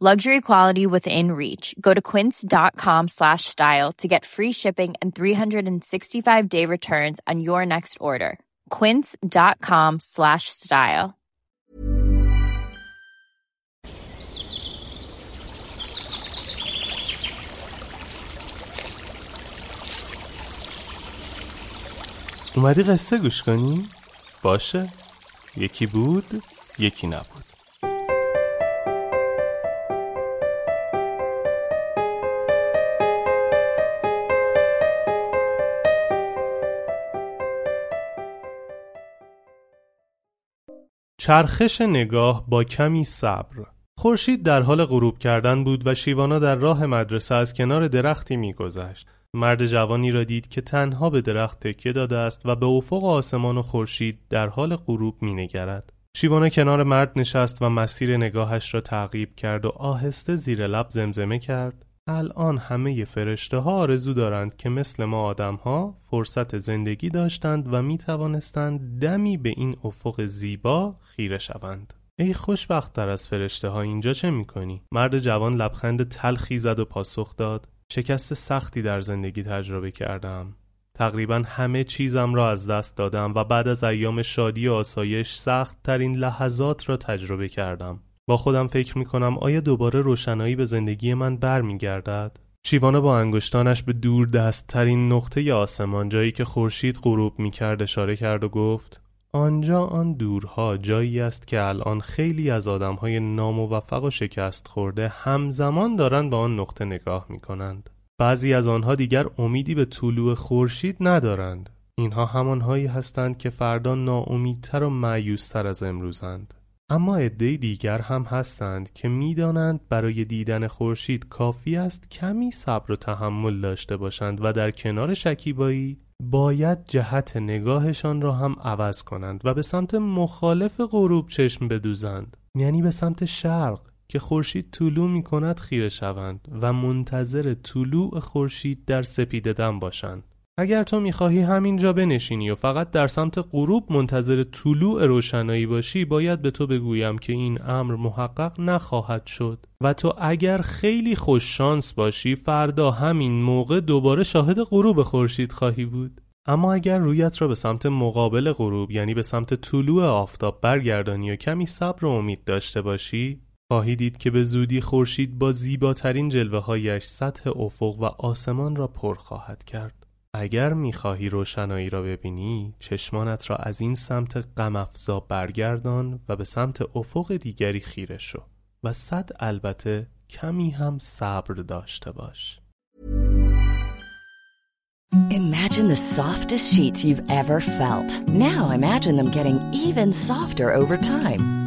Luxury quality within reach. Go to quince.com slash style to get free shipping and 365 day returns on your next order. Quince.com slash style. اومدی قصه گوش کنی؟ باشه یکی بود یکی نبود چرخش نگاه با کمی صبر. خورشید در حال غروب کردن بود و شیوانا در راه مدرسه از کنار درختی میگذشت. مرد جوانی را دید که تنها به درخت تکیه داده است و به افق آسمان و خورشید در حال غروب مینگرد. شیوانا کنار مرد نشست و مسیر نگاهش را تعقیب کرد و آهسته زیر لب زمزمه کرد. الان همه فرشته ها آرزو دارند که مثل ما آدم ها فرصت زندگی داشتند و می توانستند دمی به این افق زیبا خیره شوند. ای خوشبخت تر از فرشته ها اینجا چه می کنی؟ مرد جوان لبخند تلخی زد و پاسخ داد شکست سختی در زندگی تجربه کردم. تقریبا همه چیزم را از دست دادم و بعد از ایام شادی و آسایش سخت ترین لحظات را تجربه کردم. با خودم فکر می کنم آیا دوباره روشنایی به زندگی من برمیگردد؟ شیوانا با انگشتانش به دور دست ترین نقطه آسمان جایی که خورشید غروب می کرد اشاره کرد و گفت آنجا آن دورها جایی است که الان خیلی از آدمهای ناموفق و شکست خورده همزمان دارند به آن نقطه نگاه می کنند. بعضی از آنها دیگر امیدی به طلوع خورشید ندارند. اینها همانهایی هستند که فردا ناامیدتر و معیوستر از امروزند. اما عده دیگر هم هستند که می‌دانند برای دیدن خورشید کافی است کمی صبر و تحمل داشته باشند و در کنار شکیبایی باید جهت نگاهشان را هم عوض کنند و به سمت مخالف غروب چشم بدوزند. یعنی به سمت شرق که خورشید طلوع می کند خیره شوند و منتظر طلوع خورشید در سپیددم باشند. اگر تو می‌خواهی همینجا بنشینی و فقط در سمت غروب منتظر طلوع روشنایی باشی باید به تو بگویم که این امر محقق نخواهد شد. و تو اگر خیلی خوش شانس باشی فردا همین موقع دوباره شاهد غروب خورشید خواهی بود. اما اگر رویت را به سمت مقابل غروب یعنی به سمت طلوع آفتاب برگردانی و کمی صبر و امید داشته باشی خواهی دید که به زودی خورشید با زیباترین جلوه هایش سطح افق و آسمان را پر خواهد کرد. اگر می‌خواهی روشنایی را ببینی چشمانت را از این سمت غمافزا برگردان و به سمت افق دیگری خیره شو و صد البته کمی هم صبر داشته باش Imagine the softest sheets you've ever felt. Now imagine them getting even softer over time.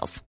details.